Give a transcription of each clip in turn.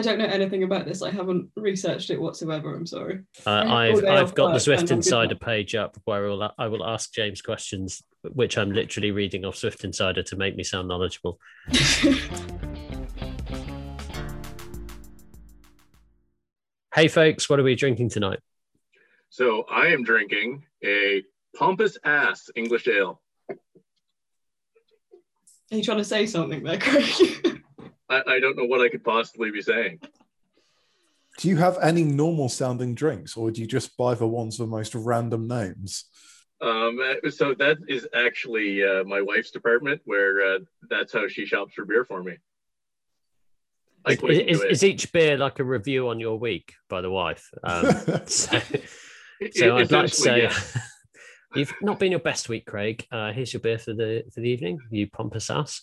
I don't know anything about this. I haven't researched it whatsoever. I'm sorry. Uh, I have I've day I've off got the Zwift and I'm good Insider page up where I will I will ask James questions, which I'm literally reading off Zwift Insider to make me sound knowledgeable. Hey folks, what are we drinking tonight? So I am drinking a pompous ass English ale. Are you trying to say something there, Craig? I, I don't know what I could possibly be saying. Do you have any normal sounding drinks, or do you just buy the ones with the most random names? Um, uh, so that is actually uh, my wife's department, where uh, that's how she shops for beer for me. I Is, quite is, enjoy it. is each beer like a review on your week by the wife? Um, so, It- so I'd like to say yeah. you've not been your best week, Craig. Uh, here's your beer for the for the evening. You pompous ass.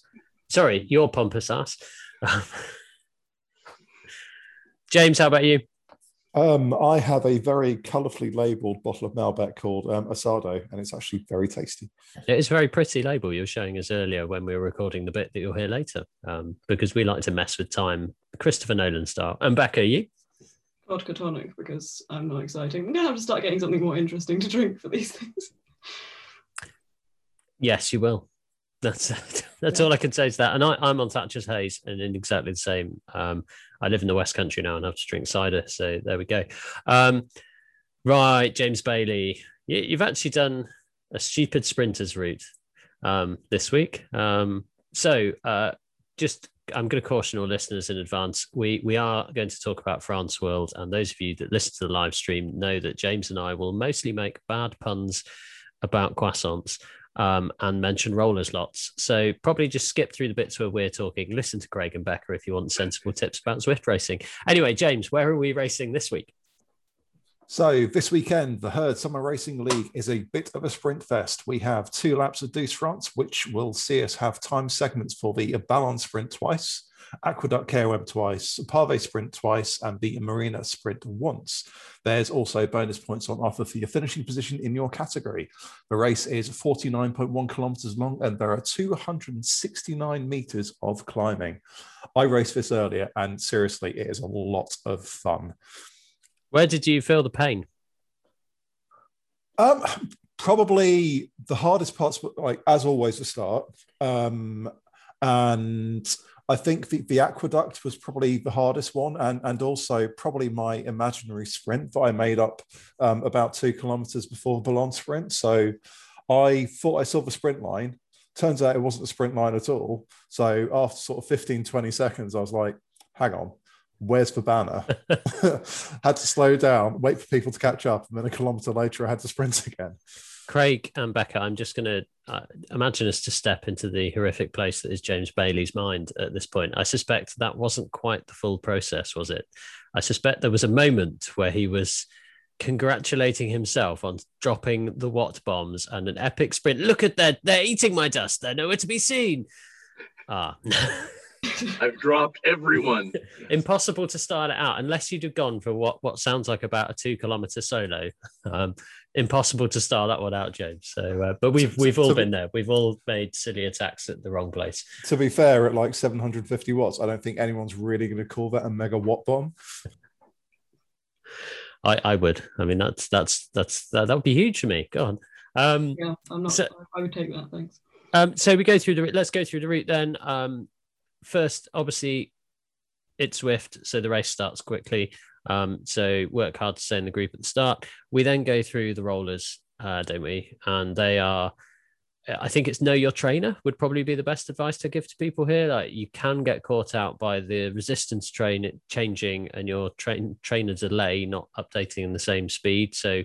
Sorry, your pompous ass. James, how about you? Um, I have a very colourfully labelled bottle of Malbec called um, Asado, and it's actually very tasty. It is a very pretty label you were showing us earlier when we were recording the bit that you'll hear later, um, because we like to mess with time, Christopher Nolan style. And Becca, are you? Vodka tonic because I'm not exciting. I'm gonna have to start getting something more interesting to drink for these things. Yes, you will. That's that's all I can say to that. And I, I'm on Thatcher's Haze and in exactly the same. Um, I live in the West Country now and I have to drink cider. So there we go. Um, right, James Bailey, you, you've actually done a stupid sprinters route um, this week. Um, so uh, just I'm going to caution all listeners in advance. We we are going to talk about France World, and those of you that listen to the live stream know that James and I will mostly make bad puns about croissants um, and mention rollers lots. So probably just skip through the bits where we're talking. Listen to Craig and Becca if you want sensible tips about Zwift racing. Anyway, James, where are we racing this week? So this weekend, the Herd Summer Racing League is a bit of a sprint fest. We have two laps of Douce France, which will see us have time segments for the Ballon Sprint twice, Aqueduct KOM twice, Pave Sprint twice, and the Marina Sprint once. There's also bonus points on offer for your finishing position in your category. The race is 49.1 kilometers long, and there are 269 meters of climbing. I raced this earlier, and seriously, it is a lot of fun. Where did you feel the pain? Um, probably the hardest parts, were, like as always, the start. Um, and I think the, the aqueduct was probably the hardest one, and and also probably my imaginary sprint that I made up um, about two kilometers before the Ballon sprint. So I thought I saw the sprint line. Turns out it wasn't a sprint line at all. So after sort of 15, 20 seconds, I was like, hang on, where's the banner? had to slow down, wait for people to catch up, and then a kilometer later, I had to sprint again. Craig and Becca, I'm just going to uh, imagine us to step into the horrific place that is James Bailey's mind at this point. I suspect that wasn't quite the full process, was it? I suspect there was a moment where he was congratulating himself on dropping the Watt bombs and an epic sprint. Look at that. They're eating my dust. They're nowhere to be seen. Ah. I've dropped everyone. impossible to start it out unless you'd have gone for what what sounds like about a two kilometer solo. Um, impossible to start that one out, James. So, uh, but we've we've all been there. We've all made silly attacks at the wrong place. To be fair, at like 750 watts, I don't think anyone's really going to call that a mega watt bomb. I I would. I mean, that's that's that's that, that would be huge for me. Go on. Um, Yeah, I'm not. So- I would take that. Thanks. Um, so we go through the let's go through the route then. Um, first, obviously, it's Zwift, so the race starts quickly. Um, so work hard to stay in the group at the start. We then go through the rollers, uh, don't we? And they are, I think it's know your trainer would probably be the best advice to give to people here. Like you can get caught out by the resistance train changing and your train trainer delay not updating in the same speed. So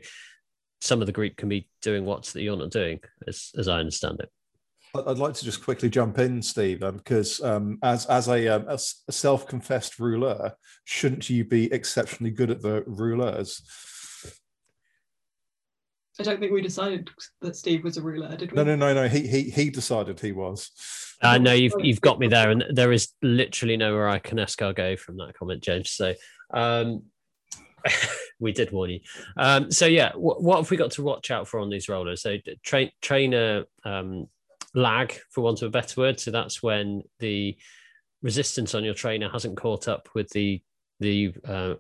some of the group can be doing what's that you're not doing, as as I understand it. I- I'd like to just quickly jump in, Steve, um, because um, as as a, um, a s- a self-confessed ruler, shouldn't you be exceptionally good at the rulers? I don't think we decided that Steve was a ruler, did we? No, no, no, no. He he he decided he was. I know you've you've got me there, and there is literally nowhere I can escargot from that comment, James. So um, we did warn you. Um, so yeah, what, what have we got to watch out for on these rollers? So train trainer um, lag, for want of a better word. So that's when the resistance on your trainer hasn't caught up with the the uh,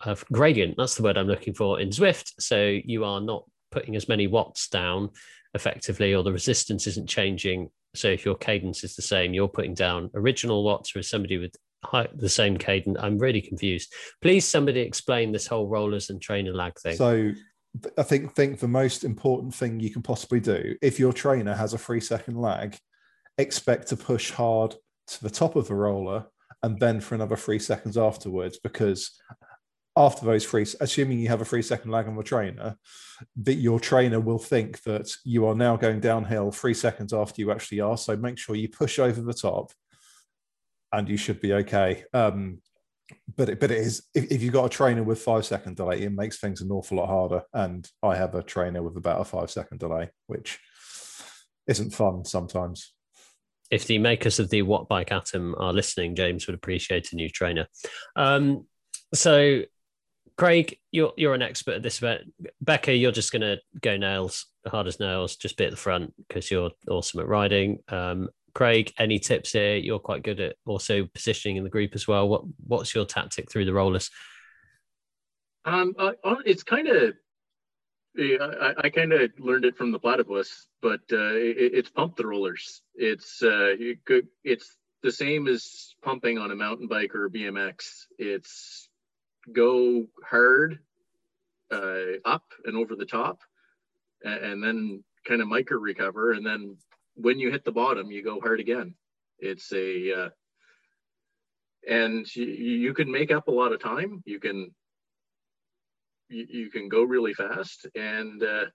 of gradient. That's the word I'm looking for in Zwift. So you are not putting as many watts down effectively, or the resistance isn't changing. So if your cadence is the same, you're putting down original watts, or somebody with high, the same cadence. I'm really confused. Please, somebody explain this whole rollers and trainer lag thing. So I think think the most important thing you can possibly do if your trainer has a three second lag, expect to push hard to the top of the roller and then for another three seconds afterwards because after those three, assuming you have a three second lag on the trainer, that your trainer will think that you are now going downhill three seconds after you actually are. So make sure you push over the top and you should be okay. Um, but it, but it is if, if you've got a trainer with five second delay, it makes things an awful lot harder. And I have a trainer with about a five second delay, which isn't fun sometimes. If the makers of the Wattbike Atom are listening, James would appreciate a new trainer. Um, so, Craig, you're you're an expert at this event. Becca, you're just going to go nails, hard as nails, just be at the front because you're awesome at riding. Um, Craig, any tips here? You're quite good at also positioning in the group as well. What what's your tactic through the rollers? Um, uh, it's kind of I, I kind of learned it from the platypus, but uh, it, it's pump the rollers. It's uh, it it's the same as pumping on a mountain bike or BMX. It's go hard uh, up and over the top, and, and then kind of micro recover, and then when you hit the bottom, you go hard again. It's a, uh, and you, you can make up a lot of time. You can, you, you can go really fast. And uh,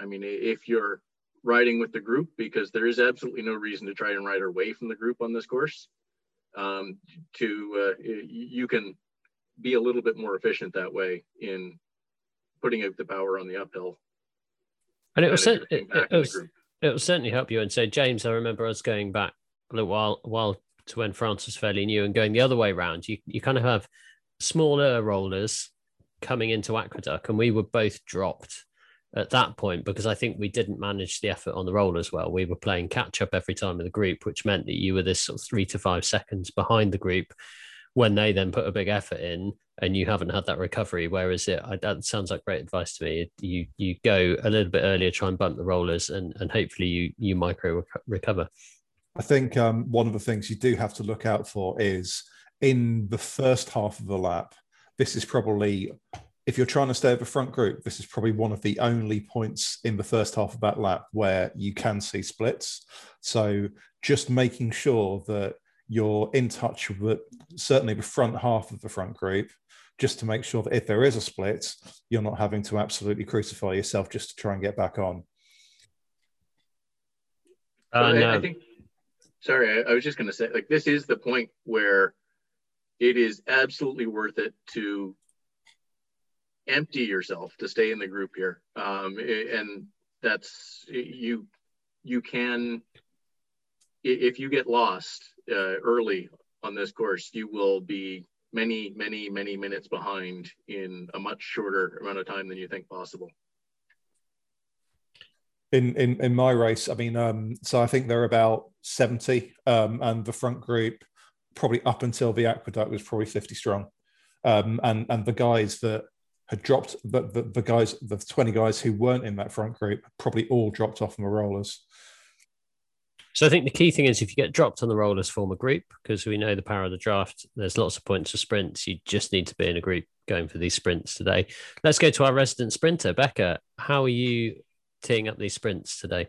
I mean, if you're riding with the group, because there is absolutely no reason to try and ride away from the group on this course, um, to, uh, you can be a little bit more efficient that way in putting out the power on the uphill. And it was, it, it, it was, it will certainly help you. And so, James, I remember us going back a little while, while to when France was fairly new and going the other way around. You you kind of have smaller rollers coming into Aqueduct, and we were both dropped at that point because I think we didn't manage the effort on the rollers well. We were playing catch up every time in the group, which meant that you were this sort of three to five seconds behind the group when they then put a big effort in and you haven't had that recovery. Whereas it, that sounds like great advice to me. You you go a little bit earlier, try and bump the rollers, and and hopefully you you micro recover. I think um, one of the things you do have to look out for is in the first half of the lap. This is probably if you're trying to stay at the front group, this is probably one of the only points in the first half of that lap where you can see splits. So just making sure that you're in touch with certainly the front half of the front group just to make sure that if there is a split, you're not having to absolutely crucify yourself just to try and get back on. Uh, no. I, think, sorry, I, I was just going to say, like, this is the point where it is absolutely worth it to empty yourself to stay in the group here. Um, and that's, you, you can, if you get lost, uh, early on this course, you will be many, many, many minutes behind in a much shorter amount of time than you think possible. In in, in my race, I mean, um, so I think they're about seventy, um, and the front group probably up until the aqueduct was probably fifty strong, um, and and the guys that had dropped the, the, the guys the 20 guys who weren't in that front group probably all dropped off on the rollers so I think the key thing is if you get dropped on the rollers, form a group because we know the power of the draft. There's lots of points for sprints. You just need to be in a group going for these sprints today. Let's go to our resident sprinter, Becca. How are you teeing up these sprints today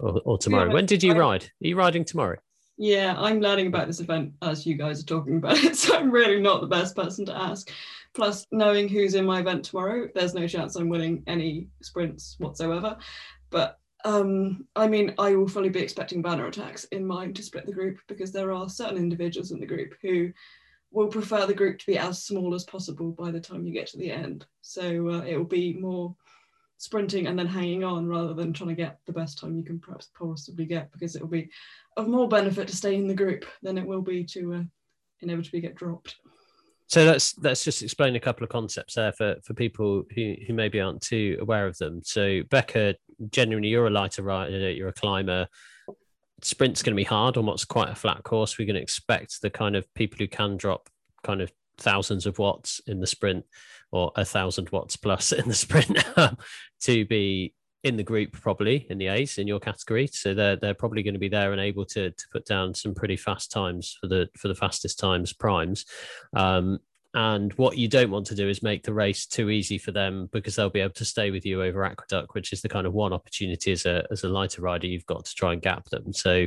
or, or tomorrow? Yeah, when did you I, ride? Are you riding tomorrow? Yeah, I'm learning about this event as you guys are talking about it. So I'm really not the best person to ask. Plus, knowing who's in my event tomorrow, there's no chance I'm winning any sprints whatsoever. But um, I mean, I will fully be expecting banner attacks in mind to split the group because there are certain individuals in the group who will prefer the group to be as small as possible by the time you get to the end. So uh, it will be more sprinting and then hanging on rather than trying to get the best time you can perhaps possibly get because it will be of more benefit to stay in the group than it will be to uh, inevitably get dropped. So let's let's just explain a couple of concepts there for, for people who, who maybe aren't too aware of them. So Becca, genuinely, you're a lighter rider, you're a climber. Sprint's going to be hard on what's quite a flat course. We're going to expect the kind of people who can drop kind of thousands of watts in the sprint or a thousand watts plus in the sprint to be in the group probably in the A's in your category. So they're they're probably going to be there and able to to put down some pretty fast times for the for the fastest times primes. Um, and what you don't want to do is make the race too easy for them because they'll be able to stay with you over Aqueduct, which is the kind of one opportunity as a as a lighter rider you've got to try and gap them. So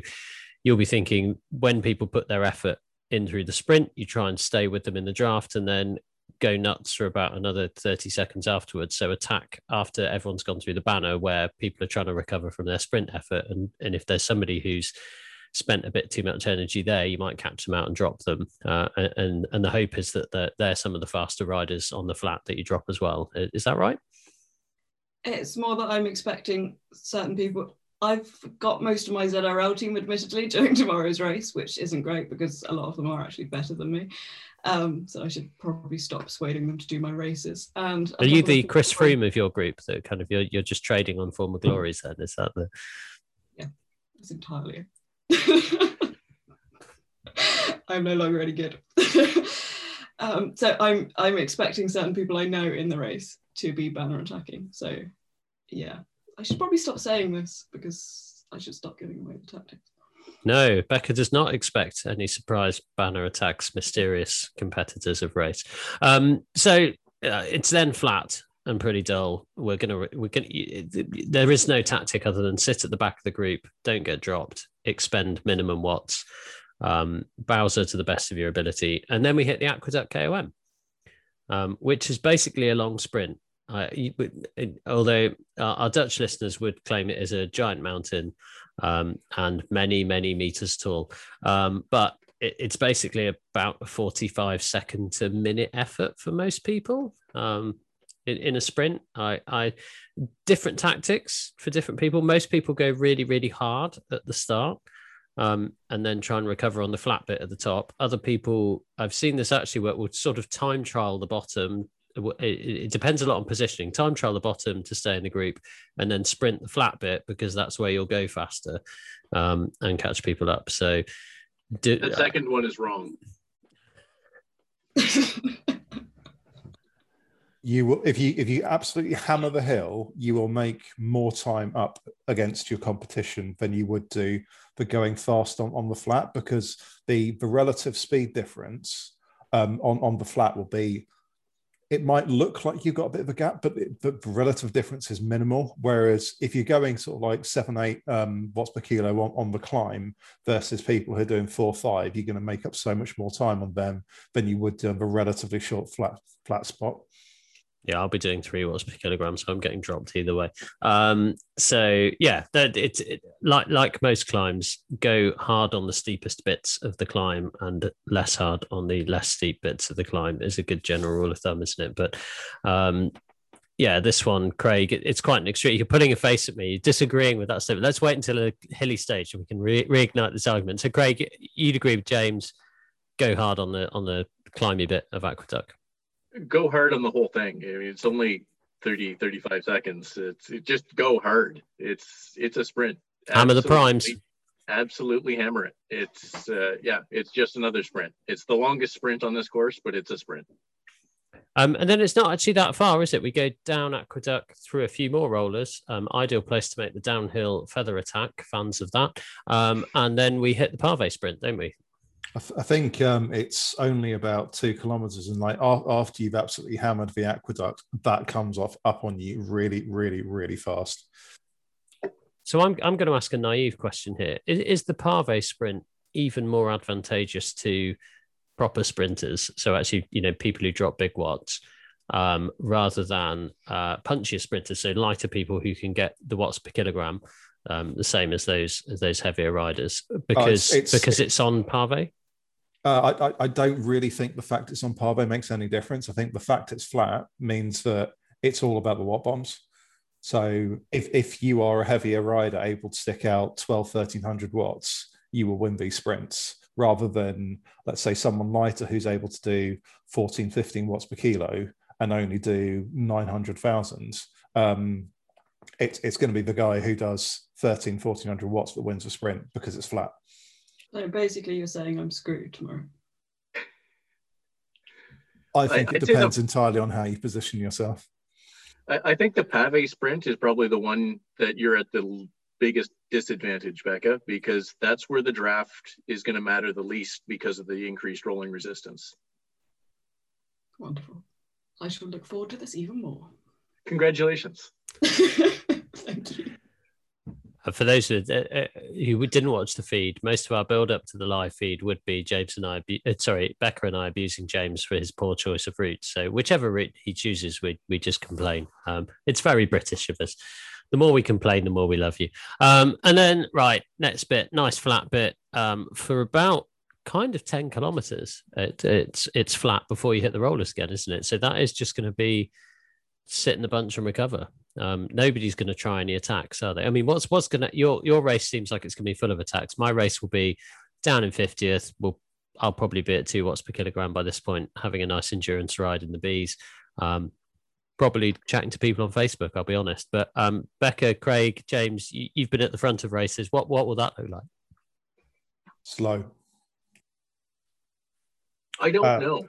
you'll be thinking when people put their effort in through the sprint, you try and stay with them in the draft and then go nuts for about another 30 seconds afterwards. So attack after everyone's gone through the banner where people are trying to recover from their sprint effort. And, and if there's somebody who's spent a bit too much energy there, you might catch them out and drop them. Uh, and, and the hope is that they're, they're some of the faster riders on the flat that you drop as well. Is that right? It's more that I'm expecting certain people I've got most of my ZRL team, admittedly, during tomorrow's race, which isn't great because a lot of them are actually better than me. Um, so I should probably stop persuading them to do my races. And are you the Chris Froome of your group that kind of you're, you're just trading on former glories? Then is that the? Yeah, it's entirely. I'm no longer any good. um, so I'm I'm expecting certain people I know in the race to be banner attacking. So yeah, I should probably stop saying this because I should stop giving away the tactics. No, Becca does not expect any surprise banner attacks, mysterious competitors of race. Um, so uh, it's then flat and pretty dull. We're gonna we're gonna. There is no tactic other than sit at the back of the group, don't get dropped, expend minimum watts, um, Bowser to the best of your ability, and then we hit the Aqueduct KOM, um, which is basically a long sprint. Uh, although our Dutch listeners would claim it is a giant mountain um, and many, many meters tall. Um, but it, it's basically about a 45 second to minute effort for most people. Um, in, in, a sprint, I, I different tactics for different people. Most people go really, really hard at the start, um, and then try and recover on the flat bit at the top. Other people, I've seen this actually work, will sort of time trial the bottom, it, it, depends a lot on positioning. Time trial the bottom to stay in the group, and then sprint the flat bit because that's where you'll go faster um, and catch people up. So, do, the second uh, one is wrong. you will if you if you absolutely hammer the hill, you will make more time up against your competition than you would do for going fast on, on the flat because the the relative speed difference um, on on the flat will be it might look like you've got a bit of a gap, but it, the relative difference is minimal. Whereas if you're going sort of like seven, eight um, watts per kilo on, on the climb versus people who are doing four, five, you're going to make up so much more time on them than you would on a relatively short flat flat spot. Yeah, I'll be doing three watts per kilogram, so I'm getting dropped either way. Um, so yeah, that it's it, like like most climbs, go hard on the steepest bits of the climb and less hard on the less steep bits of the climb is a good general rule of thumb, isn't it? But um, yeah, this one, Craig, it, it's quite an extreme. You're putting a face at me, disagreeing with that statement. Let's wait until a hilly stage and we can re- reignite this argument. So, Craig, you'd agree with James? Go hard on the on the climby bit of Aqueduct go hard on the whole thing. I mean, it's only 30, 35 seconds. It's it just go hard. It's it's a sprint. Hammer the primes. Absolutely hammer it. It's uh, yeah, it's just another sprint. It's the longest sprint on this course, but it's a sprint. Um, and then it's not actually that far, is it? We go down Aqueduct through a few more rollers. Um, ideal place to make the downhill feather attack. Fans of that. Um, and then we hit the Pavé sprint, don't we? I, th- I think um, it's only about two kilometers, and like after you've absolutely hammered the aqueduct, that comes off up on you really, really, really fast. So I'm I'm going to ask a naive question here: Is, is the Pavé sprint even more advantageous to proper sprinters? So actually, you know, people who drop big watts. Um, rather than uh, punchier sprinters, so lighter people who can get the watts per kilogram, um, the same as those as those heavier riders, because oh, it's, it's, because it's on Pavé. Uh, I, I don't really think the fact it's on Pavé makes any difference. I think the fact it's flat means that it's all about the watt bombs. So if, if you are a heavier rider able to stick out 12, 1300 watts, you will win these sprints rather than, let's say, someone lighter who's able to do 14, 15 watts per kilo and only do 900,000. Um, it, it's going to be the guy who does 13, 1400 watts that wins a sprint because it's flat. So basically, you're saying I'm screwed tomorrow. I think I- it I'd say the- depends entirely on how you position yourself. I, I think the pave sprint is probably the one that you're at the biggest disadvantage, Becca, because that's where the draft is going to matter the least because of the increased rolling resistance. Wonderful. I shall look forward to this even more. Congratulations. Thank you. For those who, uh, uh, who didn't watch the feed, most of our build up to the live feed would be James and I, uh, sorry, Becca and I abusing James for his poor choice of route. So whichever route he chooses, we we just complain. Um, it's very British of us. The more we complain, the more we love you. Um, and then right next bit, nice flat bit um, for about kind of ten kilometers. It, it's it's flat before you hit the rollers again, isn't it? So that is just going to be sit in the bunch and recover. Um, nobody's going to try any attacks, are they? I mean, what's what's going to your your race seems like it's going to be full of attacks. My race will be down in fiftieth. We'll I'll probably be at two watts per kilogram by this point, having a nice endurance ride in the bees. Um, probably chatting to people on Facebook. I'll be honest, but um, Becca, Craig, James, you, you've been at the front of races. What what will that look like? Slow. I don't Uh, know.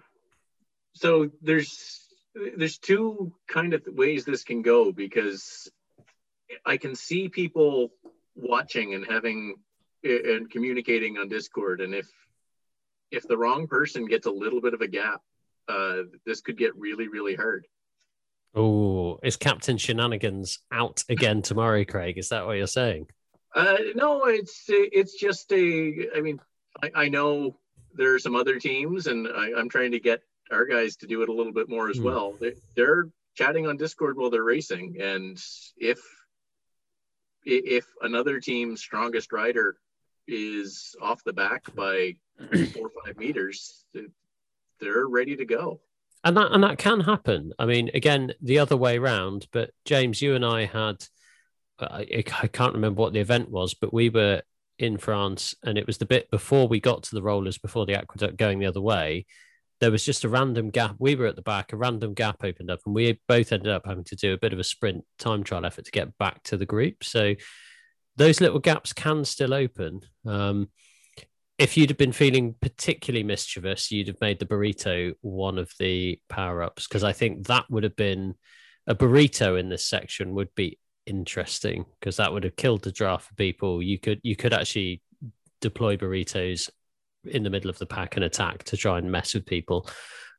So there's there's two kind of ways this can go because I can see people watching and having and communicating on Discord, and if if the wrong person gets a little bit of a gap, uh, this could get really really hard. Oh, is Captain Shenanigans out again tomorrow, Craig? Is that what you're saying? Uh, no, it's it's just a. I mean, I, I know there are some other teams, and I, I'm trying to get our guys to do it a little bit more as Hmm. well. They, they're chatting on Discord while they're racing, and if if another team's strongest rider is off the back by four or five meters, they're ready to go. and that and that can happen. I mean, again, the other way round. But James, you and I had I, I can't remember what the event was, but we were in France, and it was the bit before we got to the rollers, before the aqueduct going the other way. There was just a random gap. We were at the back, a random gap opened up, and we both ended up having to do a bit of a sprint time trial effort to get back to the group. So those little gaps can still open. Um, if you'd have been feeling particularly mischievous, you'd have made the burrito one of the power ups because I think that would have been a burrito in this section would be interesting because that would have killed the draft for people. You could you could actually deploy burritos in the middle of the pack and attack to try and mess with people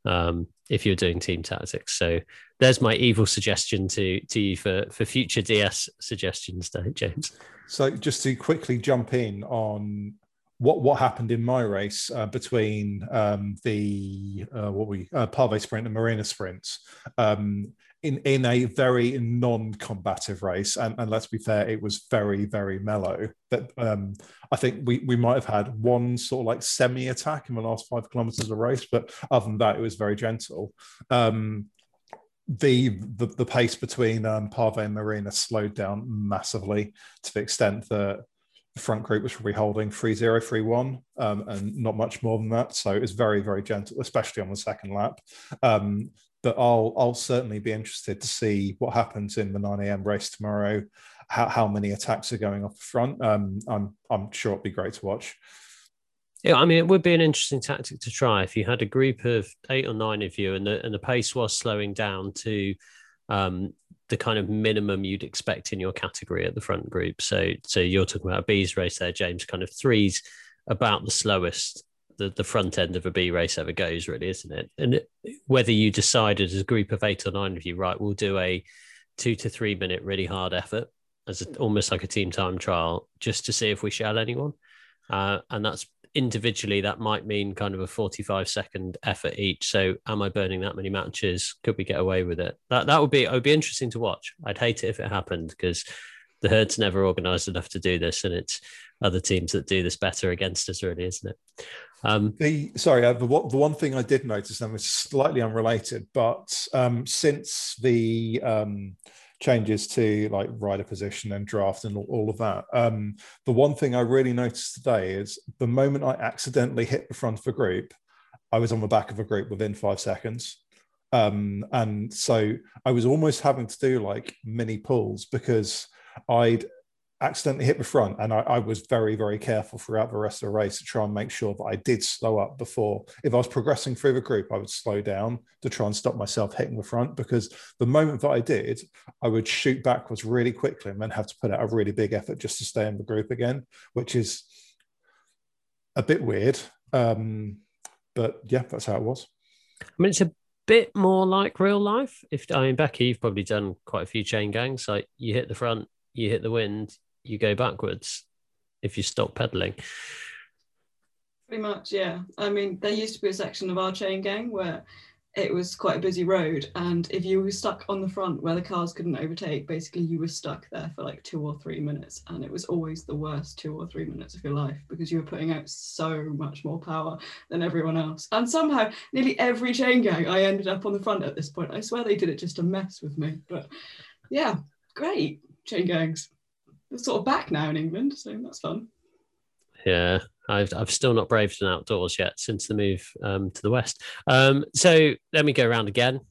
um, if you're doing team tactics. So there's my evil suggestion to to you for for future DS suggestions, James. So just to quickly jump in on what what happened in my race uh, between um, the uh, what we uh, Pave sprint and Marina sprints um, in in a very non-combative race, and, and let's be fair, it was very very mellow. That um, I think we we might have had one sort of like semi attack in the last five kilometers of race, but other than that, it was very gentle. Um, the, the the pace between um, Pave and Marina slowed down massively to the extent that the front group was probably holding 3-0, 3-1, um, and not much more than that. So it was very, very gentle, especially on the second lap. Um, but I'll I'll certainly be interested to see what happens in the 9 a.m. race tomorrow. How, how many attacks are going off the front? Um, I'm I'm sure it'll be great to watch. Yeah, I mean, it would be an interesting tactic to try if you had a group of eight or nine of you, and the and the pace was slowing down to um, the kind of minimum you'd expect in your category at the front group. So, so you're talking about a B's race there, James. Kind of threes about the slowest the, the front end of a B race ever goes, really, isn't it? And whether you decided as a group of eight or nine of you, right, we'll do a two to three minute really hard effort as a, almost like a team time trial, just to see if we shell anyone. Uh, and that's individually that might mean kind of a 45 second effort each so am i burning that many matches could we get away with it that that would be it would be interesting to watch i'd hate it if it happened because the herd's never organized enough to do this and it's other teams that do this better against us really isn't it um the sorry uh, the, the one thing i did notice and was slightly unrelated but um since the um changes to like rider position and draft and all, all of that. Um, the one thing I really noticed today is the moment I accidentally hit the front of a group, I was on the back of a group within five seconds. Um, and so I was almost having to do like mini pulls because I'd accidentally hit the front, and I, I, was very, very careful throughout the rest of the race to try and make sure that I did slow up before. If I was progressing through the group, I would slow down to try and stop myself hitting the front because the moment that I did, I would shoot backwards really quickly and then have to put out a really big effort just to stay in the group again, which is a bit weird. Um, but yeah, that's how it was. I mean, it's a bit more like real life. If I mean, Becky, you've probably done quite a few chain gangs. Like you hit the front, you hit the wind, you go backwards if you stop pedaling. Pretty much, yeah. I mean, there used to be a section of our chain gang where it was quite a busy road, and if you were stuck on the front where the cars couldn't overtake, basically you were stuck there for like two or three minutes, and it was always the worst two or three minutes of your life because you were putting out so much more power than everyone else. And somehow, nearly every chain gang, I ended up on the front at this point. I swear they did it just to mess with me, but yeah, great chain gangs They're sort of back now in England, so that's fun. Yeah, I've I've still not braved an outdoors yet since the move um, to the west. Um, so let me go around again.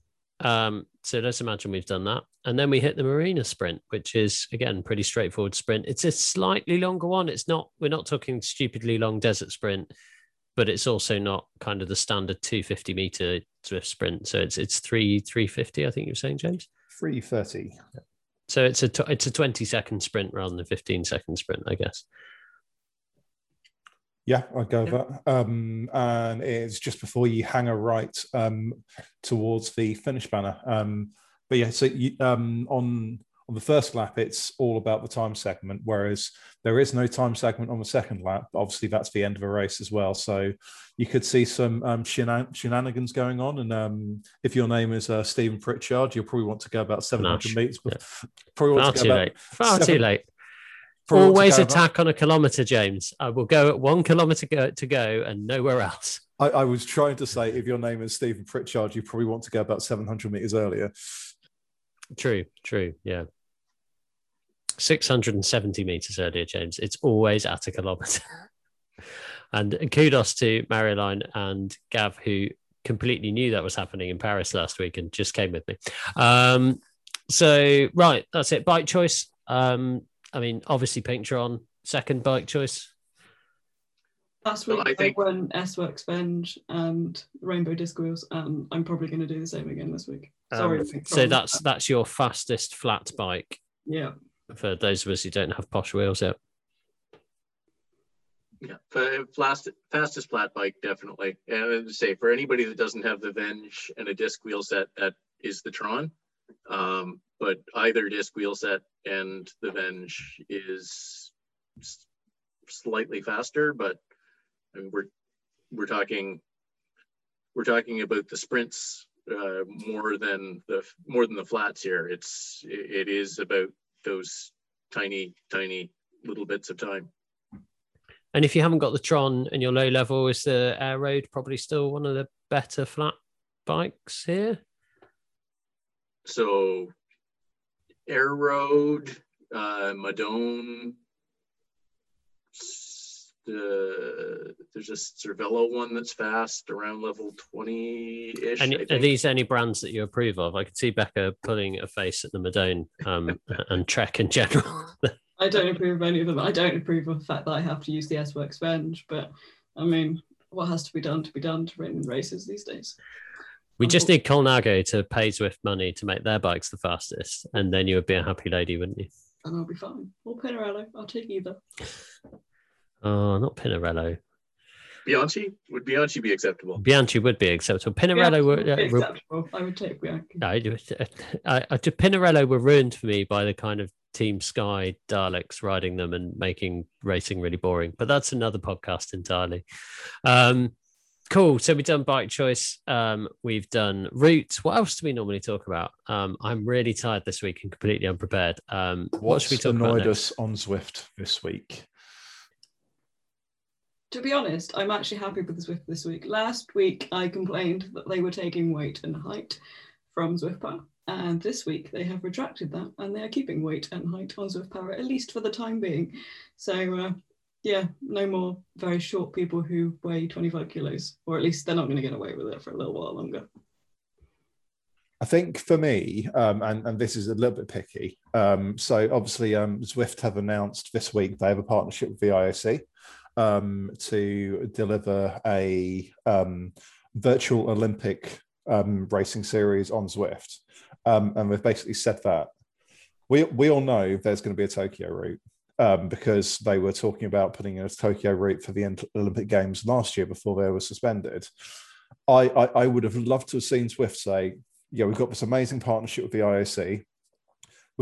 Um, so let's imagine we've done that, and then we hit the marina sprint, which is again pretty straightforward sprint. It's a slightly longer one. It's not we're not talking stupidly long desert sprint, but it's also not kind of the standard 250 meter Zwift sprint. So it's it's three 350. I think you're saying, James. 330. So it's a t- it's a 20 second sprint rather than a 15 second sprint, I guess. Yeah, I'd go with that. Um, and it's just before you hang a right um, towards the finish banner. Um, but yeah, so you, um, on on the first lap, it's all about the time segment, whereas there is no time segment on the second lap. Obviously, that's the end of a race as well. So you could see some um, shenan- shenanigans going on. And um, if your name is uh, Stephen Pritchard, you'll probably want to go about 700 meters. Yeah. Probably Far too late. Far seven, too late. Always attack about. on a kilometer, James. I will go at one kilometer go, to go and nowhere else. I, I was trying to say, if your name is Stephen Pritchard, you probably want to go about 700 meters earlier. True, true. Yeah. 670 meters earlier, James. It's always at a kilometer. and kudos to Marilyn and Gav, who completely knew that was happening in Paris last week and just came with me. Um, so, right, that's it. Bike choice. Um, I mean, obviously, Pink'Tron, second bike choice. Last week well, I, think... won S Works Venge and Rainbow Disc Wheels, and I'm probably going to do the same again this week. Sorry. Um, so that's that's your fastest flat bike. Yeah. For those of us who don't have posh wheels yet. Yeah, for fast, fastest flat bike, definitely. And say for anybody that doesn't have the Venge and a disc wheel set, that is the Tron. Um, but either disc wheel set and the Venge is slightly faster, but I mean, we're we're talking we're talking about the sprints uh, more than the more than the flats here. It's it is about those tiny tiny little bits of time. And if you haven't got the Tron and your low level, is the Aeroad probably still one of the better flat bikes here? So, Aeroad, uh, Madone, the there's a Cervelo one that's fast around level 20 ish. Are these any brands that you approve of? I could see Becca putting a face at the Madone um, and Trek in general. I don't approve of any of them. I don't approve of the fact that I have to use the S Works Venge, but I mean, what has to be done to be done to win races these days? We just need Colnago to pay Zwift money to make their bikes the fastest, and then you would be a happy lady, wouldn't you? And I'll be fine. Or Pinarello. I'll take either. Oh, not Pinarello. Bianchi would Bianchi be acceptable? Bianchi would be acceptable. Pinarello would, uh, acceptable. I would take Bianchi. I, I, I, Pinarello were ruined for me by the kind of Team Sky Daleks riding them and making racing really boring. But that's another podcast entirely. Um, cool. So we've done bike choice. Um, we've done routes. What else do we normally talk about? Um, I'm really tired this week and completely unprepared. Um, what What's should we talk annoyed about us on Zwift this week? To be honest, I'm actually happy with the Zwift this week. Last week, I complained that they were taking weight and height from Zwift Power. And this week, they have retracted that and they are keeping weight and height on Zwift Power, at least for the time being. So, uh, yeah, no more very short people who weigh 25 kilos, or at least they're not going to get away with it for a little while longer. I think for me, um, and, and this is a little bit picky. Um, so obviously, um, Zwift have announced this week they have a partnership with the IOC um, to deliver a um, virtual Olympic um, racing series on Zwift, and we've basically said that we we all know there's going to be a Tokyo route. because they were talking about putting in a Tokyo route for the Olympic Games last year before they were suspended. I, I, I would have loved to have seen Zwift say, yeah, we've got this amazing partnership with the IOC.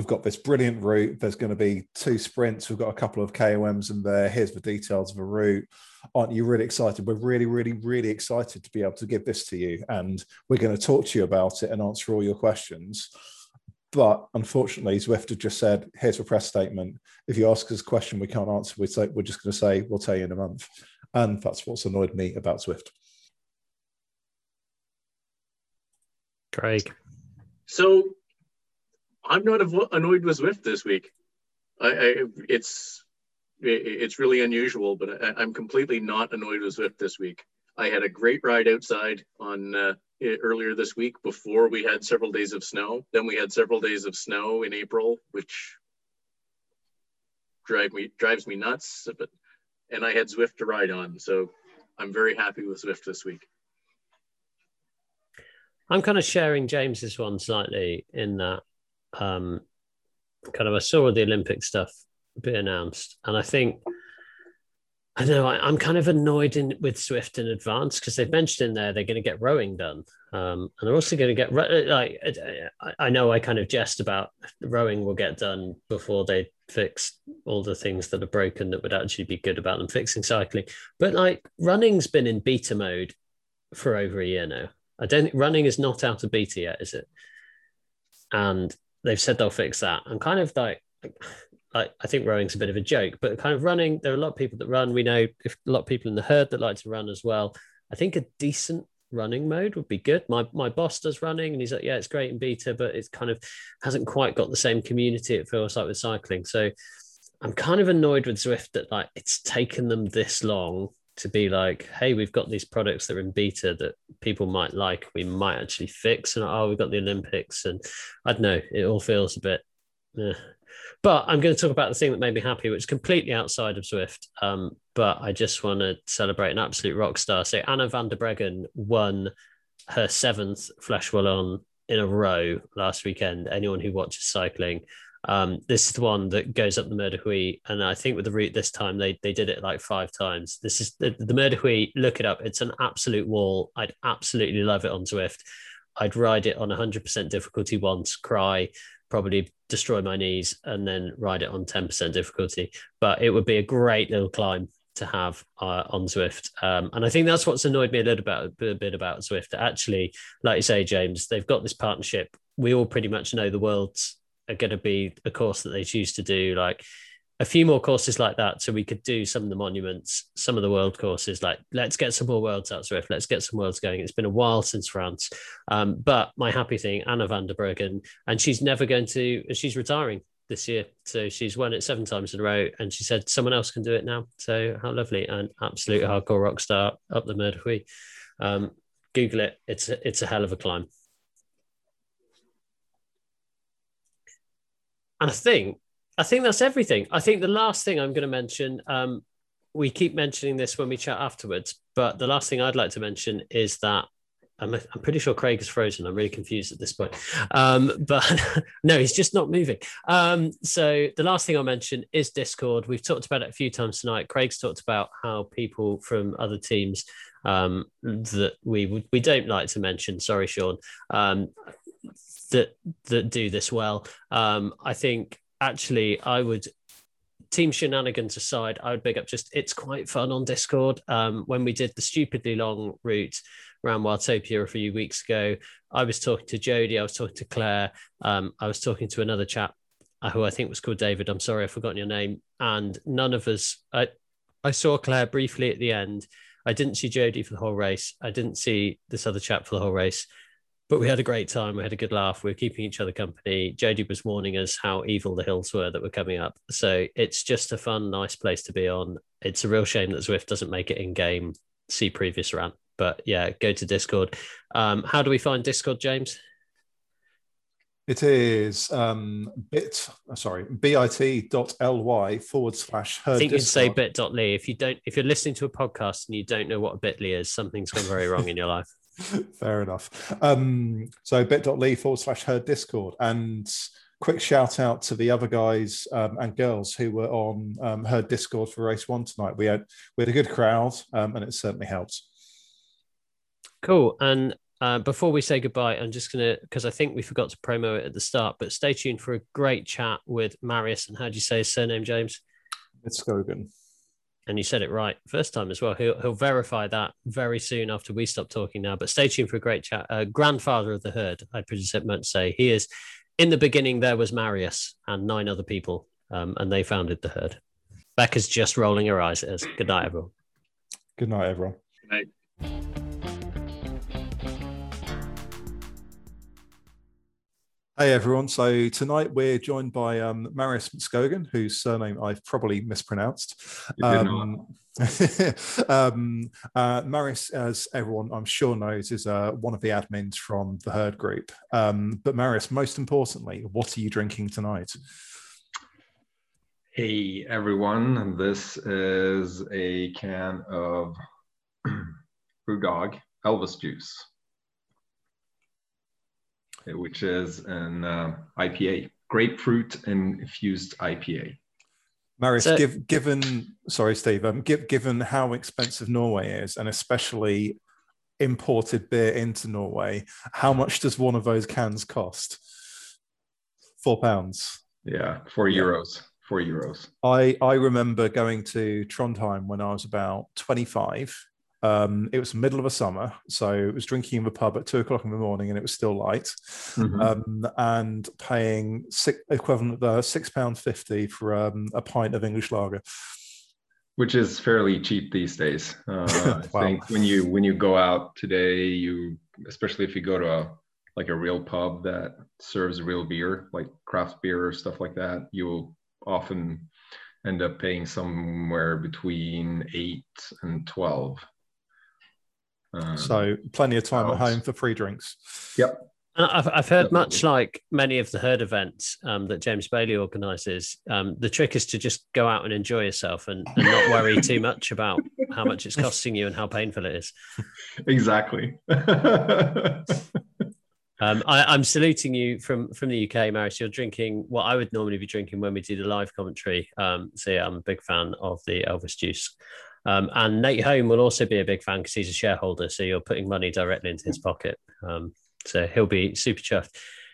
We've got this brilliant route. There's going to be two sprints. We've got a couple of KOMs in there. Here's the details of the route. Aren't you really excited? We're really, really, really excited to be able to give this to you. And we're going to talk to you about it and answer all your questions. But unfortunately, Zwift have just said, here's a press statement. If you ask us a question we can't answer, we say, we're just going to say, we'll tell you in a month. And that's what's annoyed me about Zwift. Craig. So I'm not annoyed with Zwift this week. I, I it's it's really unusual, but I, am completely not annoyed with Zwift this week. I had a great ride outside on uh, earlier this week before we had several days of snow. Then we had several days of snow in April, which drive me drives me nuts. But and I had Zwift to ride on, so I'm very happy with Zwift this week. I'm kind of sharing James's one slightly in that um, kind of I saw the Olympic stuff be announced, and I think I know I, am kind of annoyed in, with Zwift in advance because they've mentioned in there they're going to get rowing done, um, and they're also going to get like I know I kind of jest about rowing will get done before they fix all the things that are broken that would actually be good about them fixing cycling, but like running's been in beta mode for over a year now I don't think running is not out of beta yet, is it? And they've said they'll fix that. And kind of like, like I think rowing's a bit of a joke, but kind of running, there are a lot of people that run. We know if a lot of people in the herd that like to run as well. I think a decent running mode would be good. My my boss does running and he's like, yeah, it's great in beta, but it's kind of hasn't quite got the same community it feels like with cycling. So I'm kind of annoyed with Zwift that like it's taken them this long to be like, hey, we've got these products that are in beta that people might like, we might actually fix. And oh, we've got the Olympics. And I don't know, it all feels a bit. Eh. But I'm going to talk about the thing that made me happy, which is completely outside of Zwift. Um, but I just want to celebrate an absolute rock star. So Anna van der Breggen won her seventh Flèche Wallonne in a row last weekend. Anyone who watches cycling um, this is the one that goes up the Mur de Huy, and I think with the route this time they they did it like five times. This is the, the Mur de Huy. Look it up; it's an absolute wall. I'd absolutely love it on Zwift. I'd ride it on 100% difficulty once, cry, probably destroy my knees, and then ride it on 10% difficulty. But it would be a great little climb to have uh, on Zwift. Um, and I think that's what's annoyed me a little bit, about a bit about Zwift. Actually, like you say, James, they've got this partnership. We all pretty much know the world's are going to be a course that they choose to do like a few more courses like that so we could do some of the monuments some of the world courses like let's get some more worlds out Zwift let's get some worlds going. It's been a while since france um, but my happy thing anna van der breggen and she's never going to she's retiring this year so she's won it seven times in a row and she said someone else can do it now. So how lovely and absolute hardcore rock star up the Mur de Huy. Um, google it it's a, it's a hell of a climb And I think I think that's everything. I think the last thing I'm going to mention, um, we keep mentioning this when we chat afterwards, but the last thing I'd like to mention is that I'm, I'm pretty sure Craig is frozen. I'm really confused at this point. Um, but no, he's just not moving. Um, so the last thing I'll mention is Discord. We've talked about it a few times tonight. Craig's talked about how people from other teams um, that we we don't like to mention. Sorry, Sean. Um, that that do this well. Um, I think actually I would team shenanigans aside, I would big up just it's quite fun on Discord. Um, when we did the stupidly long route around Watopia a few weeks ago, I was talking to Jody, I was talking to Claire, um, I was talking to another chap uh, who I think was called David. I'm sorry, I've forgotten your name. And none of us, I, I saw Claire briefly at the end. I didn't see Jody for the whole race. I didn't see this other chap for the whole race but we had a great time. We had a good laugh. We were keeping each other company. Jody was warning us how evil the hills were that were coming up. So it's just a fun, nice place to be on. It's a real shame that Zwift doesn't make it in game. See previous rant. But yeah, go to Discord. Um, how do we find Discord, James? It is um, bit, sorry, bit.ly forward slash her. I think you'd say bit.ly. If you don't, if you're listening to a podcast and you don't know what a bit.ly is, something's gone very wrong in your life. Fair enough. Um, so bit.ly forward slash herd discord. And quick shout out to the other guys um, and girls who were on um, herd discord for race one tonight. We had we had a good crowd um, and it certainly helps. Cool. And uh, before we say goodbye, I'm just going to, because I think we forgot to promo it at the start, but stay tuned for a great chat with Marius. And how do you say his surname, James? It's Skogan. And you said it right first time as well. He'll, he'll verify that very soon after we stop talking now. But stay tuned for a great chat. Uh, grandfather of the herd, I presume meant to say. He is, in the beginning, there was Marius and nine other people, um, and they founded the herd. Becca's just rolling her eyes at us. Good night, everyone. Good night, everyone. Good night. Hey everyone. So tonight we're joined by um, Marius Skogan, whose surname I've probably mispronounced. Um, um, uh, Marius, as everyone I'm sure knows, is uh, one of the admins from the Herd Group. Um, but Marius, most importantly, what are you drinking tonight? Hey everyone, this is a can of BrewDog Elvis juice which is an uh, IPA, grapefruit infused IPA. Marius, so, give, given sorry, Steve, um, give, given how expensive Norway is, and especially imported beer into Norway, how much does one of those cans cost? Four pounds. Yeah, four yeah. euros. Four euros. I I remember going to Trondheim when I was about twenty five, um, it was the middle of a summer, so it was drinking in the pub at two o'clock in the morning, and it was still light, mm-hmm. um, and paying six, equivalent uh, six pound fifty for um, a pint of English lager, which is fairly cheap these days. Uh, wow. I think when you when you go out today, you especially if you go to a like a real pub that serves real beer, like craft beer or stuff like that, you will often end up paying somewhere between eight and twelve um, so plenty of time at home for free drinks. Yep. I've, I've heard Definitely. much like many of the herd events um, that James Bailey organises. Um, the trick is to just go out and enjoy yourself and, and not worry too much about how much it's costing you and how painful it is. Exactly. um, I, am saluting you from from the UK, Marius. You're drinking what I would normally be drinking when we do the live commentary. Um, so yeah, I'm a big fan of the Elvis juice. Um, and Nate Home will also be a big fan because he's a shareholder. So you're putting money directly into his pocket. Um, so he'll be super chuffed.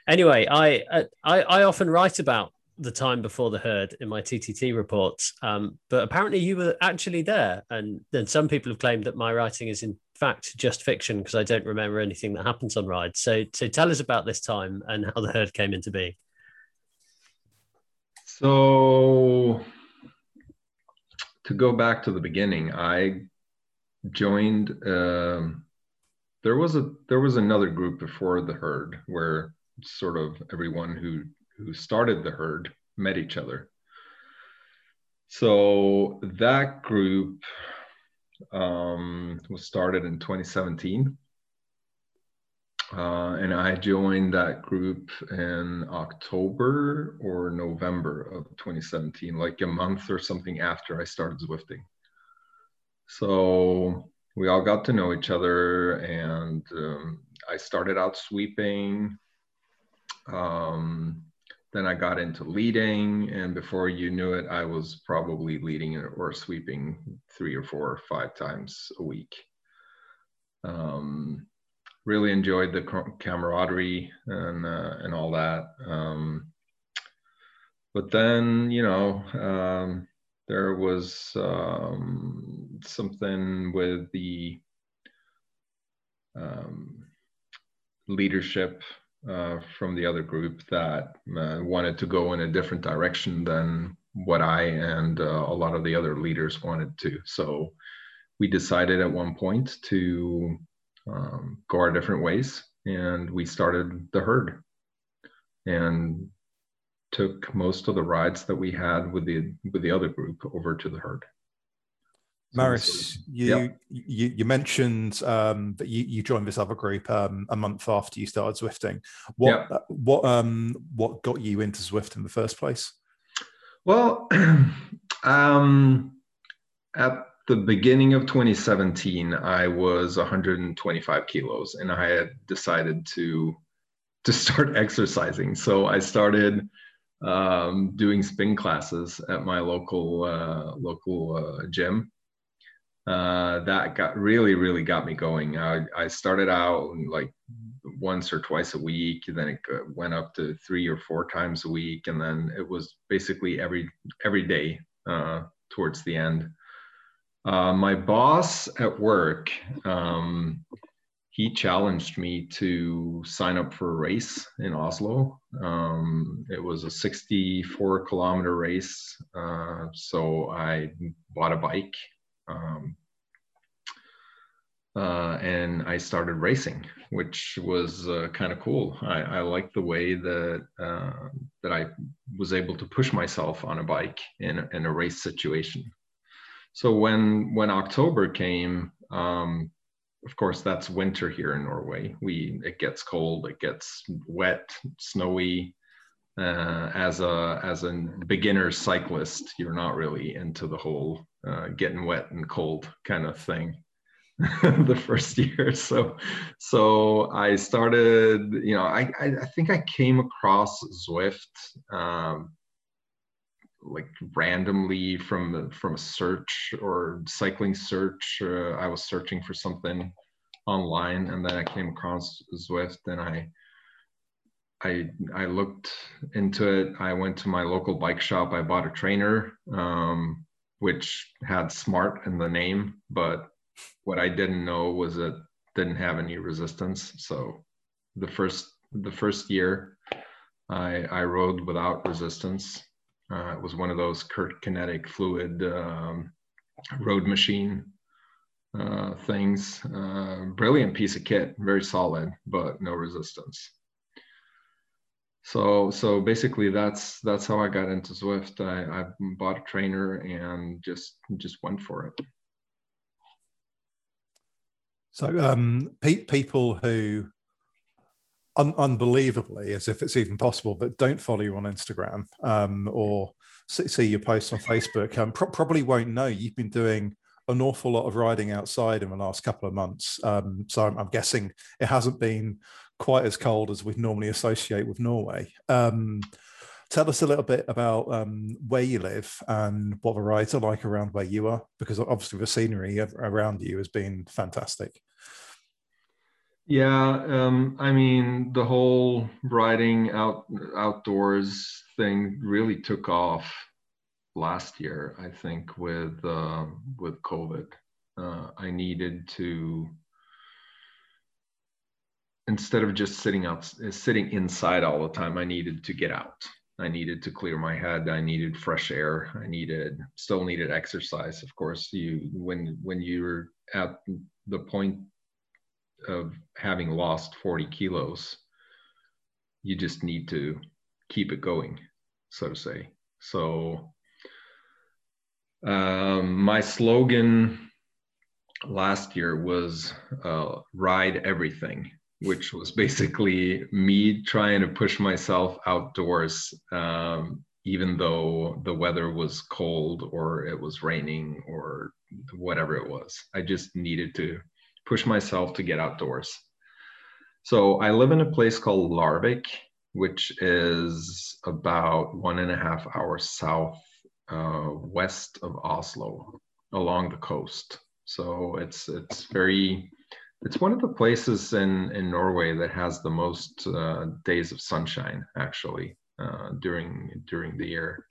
Anyway, I, uh, I, I often write about the time before the herd in my TTT reports, um, but apparently you were actually there. And then some people have claimed that my writing is in fact just fiction because I don't remember anything that happens on rides. So, so tell us about this time and how the herd came into being. So go back to the beginning, I joined. Um, there was a there was another group before the herd where sort of everyone who who started the herd met each other. So that group um, was started in 2017. Uh, and I joined that group in October or November of 2017, like a month or something after I started Zwifting. So we all got to know each other, and um, I started out sweeping. Um, then I got into leading, and before you knew it, I was probably leading or sweeping three or four or five times a week. Um, really enjoyed the camaraderie and uh, and all that. Um, but then you know um, there was um, something with the um, leadership uh, from the other group that uh, wanted to go in a different direction than what I and uh, a lot of the other leaders wanted to. So we decided at one point to um, go our different ways. And we started the herd and took most of the rides that we had with the with the other group over to the herd. Marius, you, yep. you you mentioned um, that you, you joined this other group um, a month after you started Zwifting. What yep. what um what got you into Zwift in the first place? Well, um, at the beginning of 2017, I was 125 kilos, and I had decided to to start exercising. So I started um, doing spin classes at my local uh, local uh, gym. Uh, that got really really got me going. I, I started out like once or twice a week, then it went up to three or four times a week, and then it was basically every every day uh, towards the end. Uh, my boss at work, um, he challenged me to sign up for a race in Oslo. Um, it was a 64 kilometer race. Uh, so I bought a bike um, uh, and I started racing, which was uh, kind of cool. I, I liked the way that uh, that I was able to push myself on a bike in, in a race situation. So when when October came, um, of course that's winter here in Norway. We it gets cold, it gets wet, snowy. Uh, as a as a beginner cyclist, you're not really into the whole uh, getting wet and cold kind of thing. the first year, so so I started. You know, I I, I think I came across Zwift um, like randomly from from a search or cycling search. Uh, I was searching for something online, and then I came across Zwift, and I I I looked into it. I went to my local bike shop. I bought a trainer, um, which had smart in the name, but what I didn't know was it didn't have any resistance. So the first the first year, I I rode without resistance uh, it was one of those Kurt Kinetic fluid um, road machine uh, things. Uh, brilliant piece of kit, very solid, but no resistance. So so basically that's that's how I got into Zwift. I, I bought a trainer and just just went for it. So um, pe- people who un- unbelievably, as if it's even possible, but don't follow you on Instagram um, or see your posts on Facebook, um, pro- probably won't know you've been doing an awful lot of riding outside in the last couple of months. Um, so I'm, I'm, guessing it hasn't been quite as cold as we'd normally associate with Norway. Um, tell us a little bit about um, where you live and what the rides are like around where you are, because obviously the scenery around you has been fantastic. Yeah, um, I mean the whole riding out outdoors thing really took off last year. I think with uh, with COVID, uh, I needed to instead of just sitting out sitting inside all the time. I needed to get out. I needed to clear my head. I needed fresh air. I needed still needed exercise. Of course, you when when you're at the point of having lost 40 kilos, you just need to keep it going, so to say. So, um, my slogan last year was uh, ride everything, which was basically me trying to push myself outdoors, um, even though the weather was cold or it was raining or whatever it was. I just needed to push myself to get outdoors. So I live in a place called Larvik, which is about one and a half hours south uh, west of Oslo, along the coast. So it's it's very it's one of the places in in Norway that has the most uh, days of sunshine actually uh, during during the year.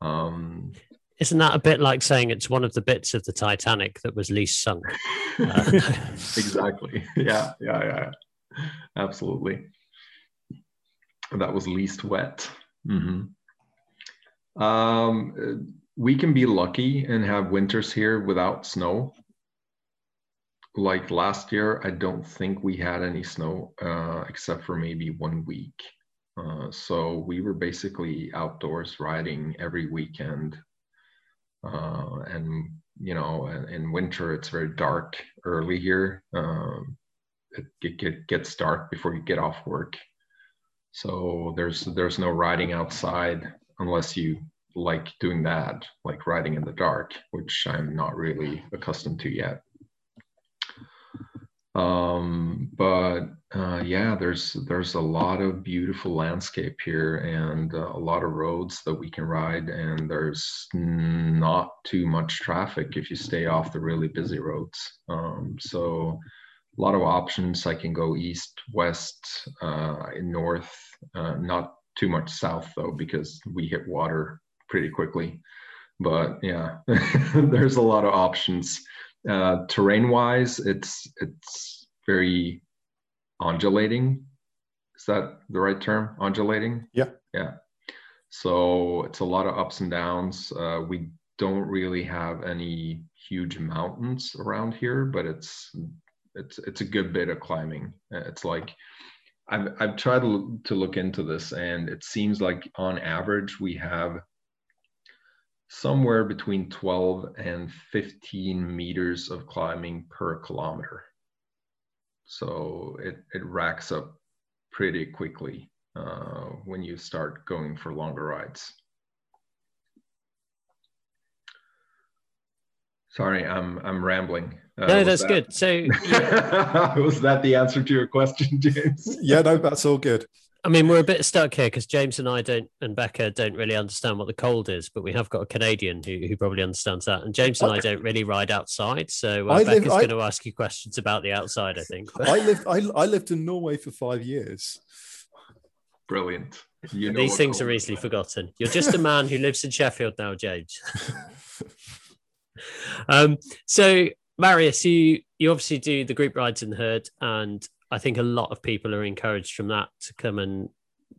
Um, isn't that a bit like saying it's one of the bits of the Titanic that was least sunk? Uh, exactly. Yeah, yeah, yeah. Absolutely. That was least wet. Mm-hmm. Um, we can be lucky and have winters here without snow. Like last year, I don't think we had any snow uh, except for maybe one week. Uh, so we were basically outdoors riding every weekend uh, and you know, in, in, winter it's very dark early here. Um, it, it, it gets dark before you get off work, so there's there's no riding outside unless you like doing that, like riding in the dark, which I'm not really accustomed to yet. Um, but uh, yeah, there's there's a lot of beautiful landscape here and uh, a lot of roads that we can ride, and there's not too much traffic if you stay off the really busy roads. Um, so a lot of options. I can go east, west, uh, north, uh, not too much south though, because we hit water pretty quickly. But yeah, there's a lot of options. Uh, terrain wise, it's it's very undulating. Is that the right term? Undulating? Yeah. Yeah. So it's a lot of ups and downs. Uh, we don't really have any huge mountains around here, but it's it's it's a good bit of climbing. It's like I've I've tried to, to look into this, and it seems like on average we have somewhere between 12 and 15 meters of climbing per kilometer. So it, it racks up pretty quickly uh, when you start going for longer rides. Sorry, I'm I'm rambling. Uh, no, that's that... good. So, was that the answer to your question, James? yeah, no, that's all good. I mean, we're a bit stuck here because James and I don't, and Becca don't really understand what the cold is, but we have got a Canadian who, who probably understands that. And James and I, I don't really ride outside, so uh, Becca's going to ask you questions about the outside. I think. I lived, I, I lived in Norway for five years. Brilliant. You know These things are easily forgotten. You're just a man who lives in Sheffield now, James. um, so Marius, you you obviously do the group rides in the herd, and I think a lot of people are encouraged from that to come and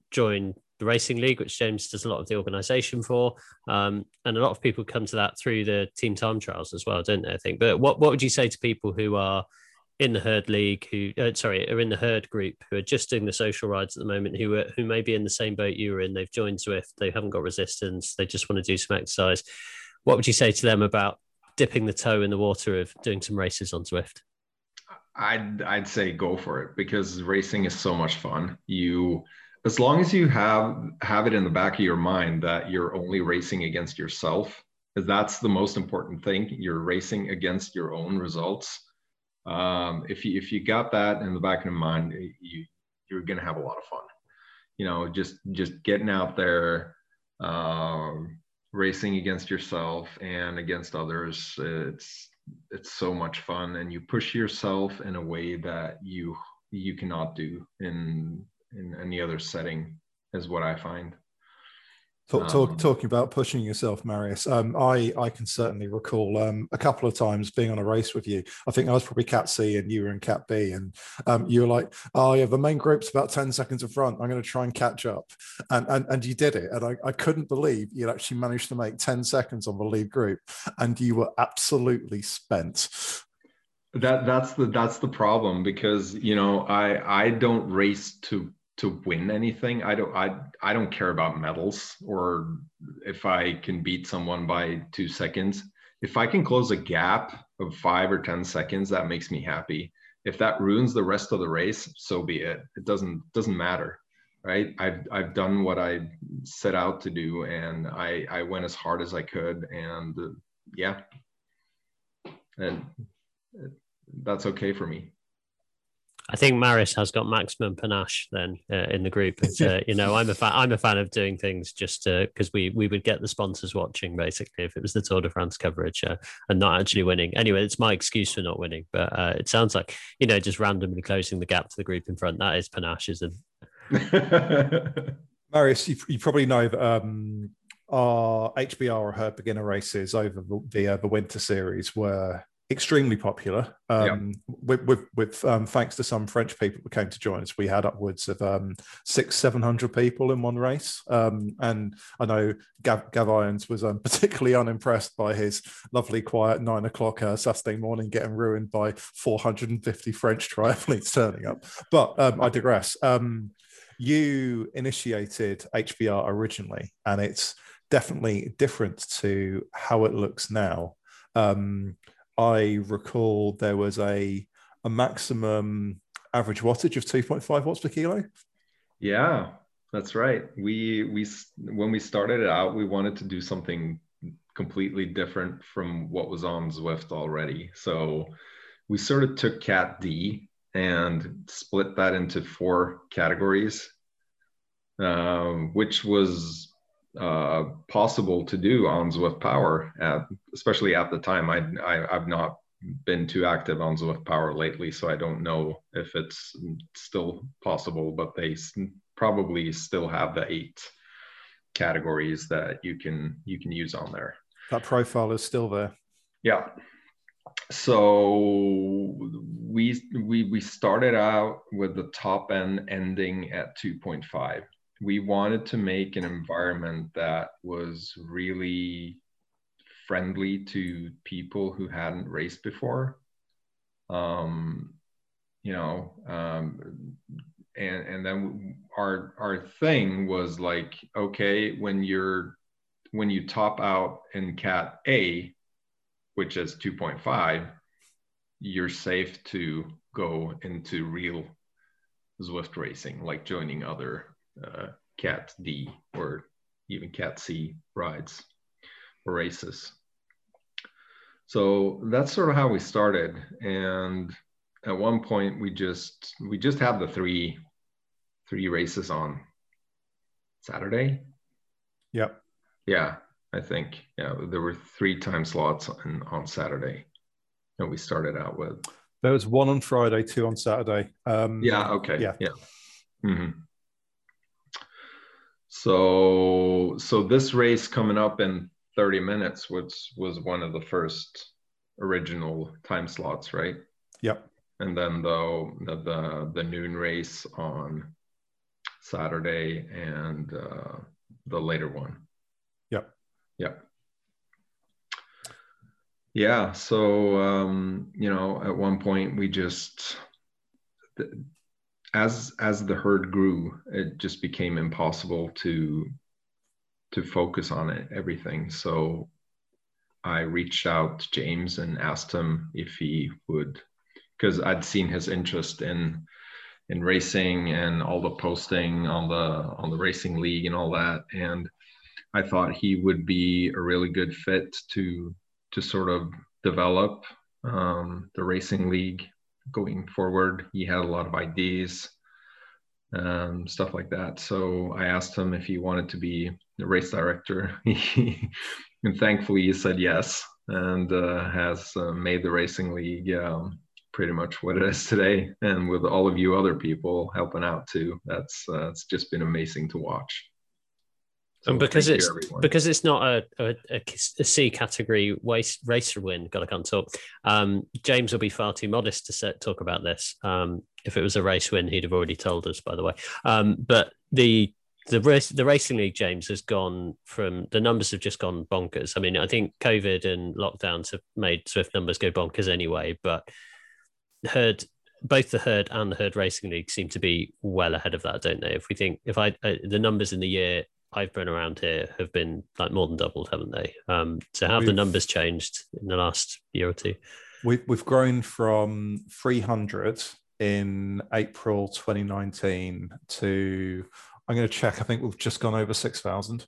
join the racing league, which James does a lot of the organisation for, um, and a lot of people come to that through the team time trials as well, don't they? I think. But what what would you say to people who are in the herd league, who uh, sorry, are in the herd group, who are just doing the social rides at the moment, who are who may be in the same boat you were in? They've joined Zwift, they haven't got resistance, they just want to do some exercise. What would you say to them about dipping the toe in the water of doing some races on Zwift? I'd I'd say go for it because racing is so much fun. You as long as you have have it in the back of your mind that you're only racing against yourself, that's the most important thing. You're racing against your own results. Um, if you if you got that in the back of your mind, you you're gonna have a lot of fun. You know, just just getting out there, um, racing against yourself and against others. It's it's so much fun and you push yourself in a way that you you cannot do in in any other setting is what i find Talk, talk, um, talking about pushing yourself, Marius. Um, I I can certainly recall um, a couple of times being on a race with you. I think I was probably Cat C and you were in Cat B, and um, you were like, "Oh yeah, the main group's about ten seconds in front. I'm going to try and catch up," and and and you did it. And I, I couldn't believe you actually managed to make ten seconds on the lead group, and you were absolutely spent. That that's the that's the problem because you know I I don't race to to win anything. I don't I I don't care about medals or if I can beat someone by 2 seconds. If I can close a gap of 5 or 10 seconds, that makes me happy. If that ruins the rest of the race, so be it. It doesn't doesn't matter. Right? I've I've done what I set out to do and I I went as hard as I could and uh, yeah. And uh, that's okay for me. I think Marius has got maximum panache then uh, in the group. uh, you know, I'm a fan. I'm a fan of doing things just because we we would get the sponsors watching basically if it was the Tour de France coverage uh, and not actually winning. Anyway, it's my excuse for not winning. But uh, it sounds like you know just randomly closing the gap to the group in front. That is panache, isn't? Marius, you, you, probably know that um, our HBR or her beginner races over the the, uh, the winter series were extremely popular. Um, With, with, with um, thanks to some French people who came to join us, we had upwards of um, six, seven hundred people in one race. Um, and I know Gav, Gav Ions was um, particularly unimpressed by his lovely, quiet nine o'clock uh, Saturday morning getting ruined by four hundred and fifty French triathletes turning up. But um, I digress. you initiated HBR originally, and it's definitely different to how it looks now Um, I recall there was a a maximum average wattage of 2.5 watts per kilo. Yeah, that's right. We we when we started it out, we wanted to do something completely different from what was on Zwift already. So we sort of took Cat D and split that into four categories, um, which was uh, possible to do on Zwift Power, at, especially at the time. I, I, I've not been too active on Zwift Power lately, so I don't know if it's still possible, but they probably still have the eight categories that you can you can use on there. That profile is still there. Yeah. So we we we started out with the top end ending at 2.5. We wanted to make an environment that was really friendly to people who hadn't raced before. Um, you know, um, and and then our our thing was like, okay, when you're when you top out in cat A, which is 2.5, you're safe to go into real Zwift racing, like joining other uh, cat D or even cat C rides or races. So that's sort of how we started. And at one point we just we just had the three three races on Saturday. Yep. Yeah, I think yeah there were three time slots on, on Saturday that we started out with. There was one on Friday, two on Saturday. Um, yeah. Okay. Yeah. Yeah. Mm-hmm. So so this race coming up in 30 minutes, which was one of the first original time slots, right? Yep. And then the the the noon race on Saturday and uh, the later one. Yep. Yep. Yeah. So um, you know, at one point we just as as the herd grew, it just became impossible to to focus on it, everything. So I reached out to James and asked him if he would, because I'd seen his interest in in racing and all the posting on the on the racing league and all that, and I thought he would be a really good fit to to sort of develop um, the racing league going forward. He had a lot of ideas, um, stuff like that. So I asked him if he wanted to be the race director. and thankfully, he said yes and uh, has uh, made the racing league um, pretty much what it is today. And with all of you other people helping out too, that's uh, it's just been amazing to watch. So and because it's because it's not a, a, a C category race, racer win, God, I can't talk. Um, James will be far too modest to set, talk about this. Um, if it was a race win, he'd have already told us, by the way. Um, but the the race, the racing league, James, has gone from the numbers have just gone bonkers. I mean, I think COVID and lockdowns have made Zwift numbers go bonkers anyway, but herd both the herd and the herd racing league seem to be well ahead of that, don't they? If we think if I uh, the numbers in the year I've been around here have been like more than doubled, haven't they? Um, so how have the numbers changed in the last year or two? We've we've grown from 300 in April 2019 to I'm going to check. I think we've just gone over 6,000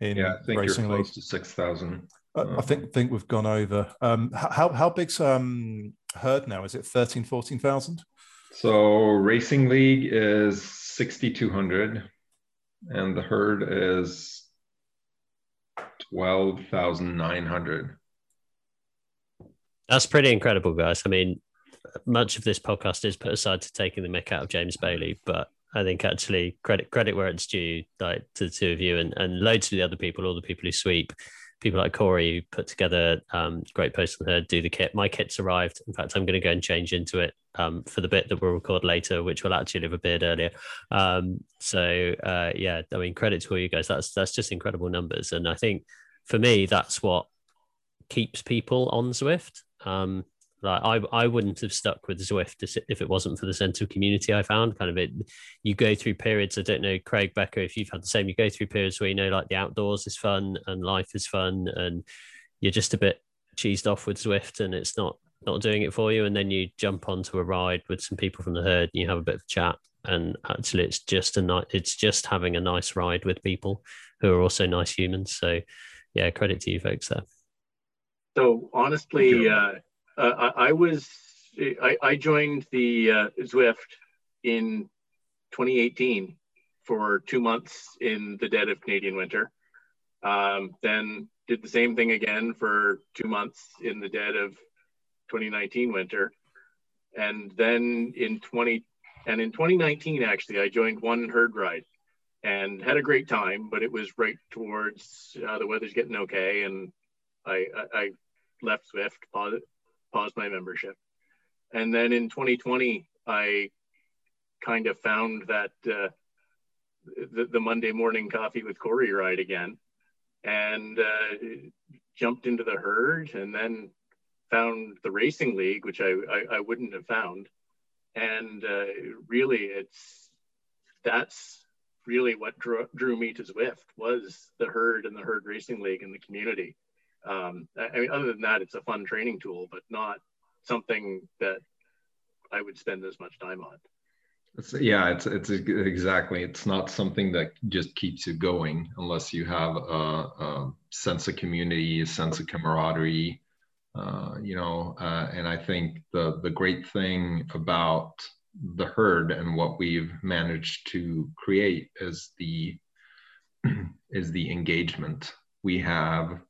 in yeah, I think racing you're league. close to 6,000. Uh, I think think we've gone over. Um, how how big's um herd now? Is it 13, 14,000? So racing league is 6,200 and the herd is 12,900. That's pretty incredible, guys. I mean, much of this podcast is put aside to taking the mick out of James Bailey, but I think actually credit credit where it's due, like to the two of you and, and loads of the other people, all the people who sweep, people like Corey who put together um, great post on her, do the kit. My kit's arrived. In fact, I'm going to go and change into it um, for the bit that we'll record later, which will actually have appeared earlier. Um, so uh, yeah, I mean, credit to all you guys. That's that's just incredible numbers, and I think for me, that's what keeps people on Zwift. Um, like I, I wouldn't have stuck with Zwift if it wasn't for the sense of community I found. Kind of it, you go through periods. I don't know, Craig Becca, if you've had the same. You go through periods where you know, like the outdoors is fun and life is fun, and you're just a bit cheesed off with Zwift and it's not not doing it for you, and then you jump onto a ride with some people from the herd and you have a bit of chat, and actually it's just a nice it's just having a nice ride with people who are also nice humans. So yeah, credit to you folks there. So honestly, uh, uh, I, I, was I, I joined the uh, Zwift in 2018 for two months in the dead of Canadian winter. Um, then did the same thing again for two months in the dead of 2019 winter. And then in 20 and in 2019, actually, I joined one herd ride and had a great time, but it was right towards uh, the weather's getting okay. And I, I, I left Zwift, paused, paused my membership. And then in 2020, I kind of found that uh, the, the, Monday morning coffee with Corey ride again and uh, jumped into the herd and then found the racing league, which I, I, I wouldn't have found. And uh, really, it's that's really what drew, drew me to Zwift was the herd and the herd racing league and the community. Um, I mean, other than that, it's a fun training tool, but not something that I would spend as much time on. It's, yeah, it's it's exactly. It's not something that just keeps you going unless you have a, a sense of community, a sense of camaraderie. Uh, you know, uh, and I think the the great thing about the herd and what we've managed to create is the is the engagement. We have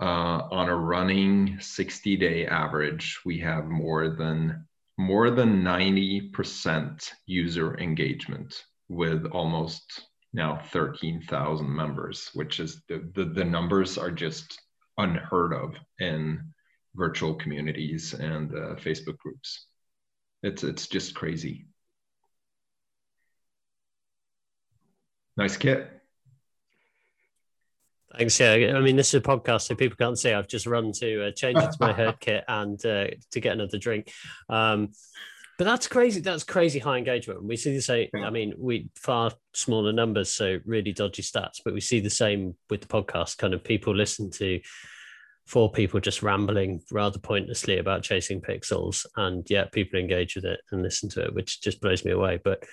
uh, on a running 60 day average we have more than more than 90% user engagement with almost now 13,000 members, which is the, the, the, numbers are just unheard of in virtual communities and uh, Facebook groups. It's, it's just crazy. Nice kit. Thanks. Yeah, I mean, this is a podcast, so people can't see. I've just run to uh, change it to my herd kit and uh, to get another drink. Um, but that's crazy. That's crazy high engagement. We see the same. I mean, we far smaller numbers, so really dodgy stats. But we see the same with the podcast. Kind of people listen to four people just rambling rather pointlessly about chasing pixels, and yet people engage with it and listen to it, which just blows me away. But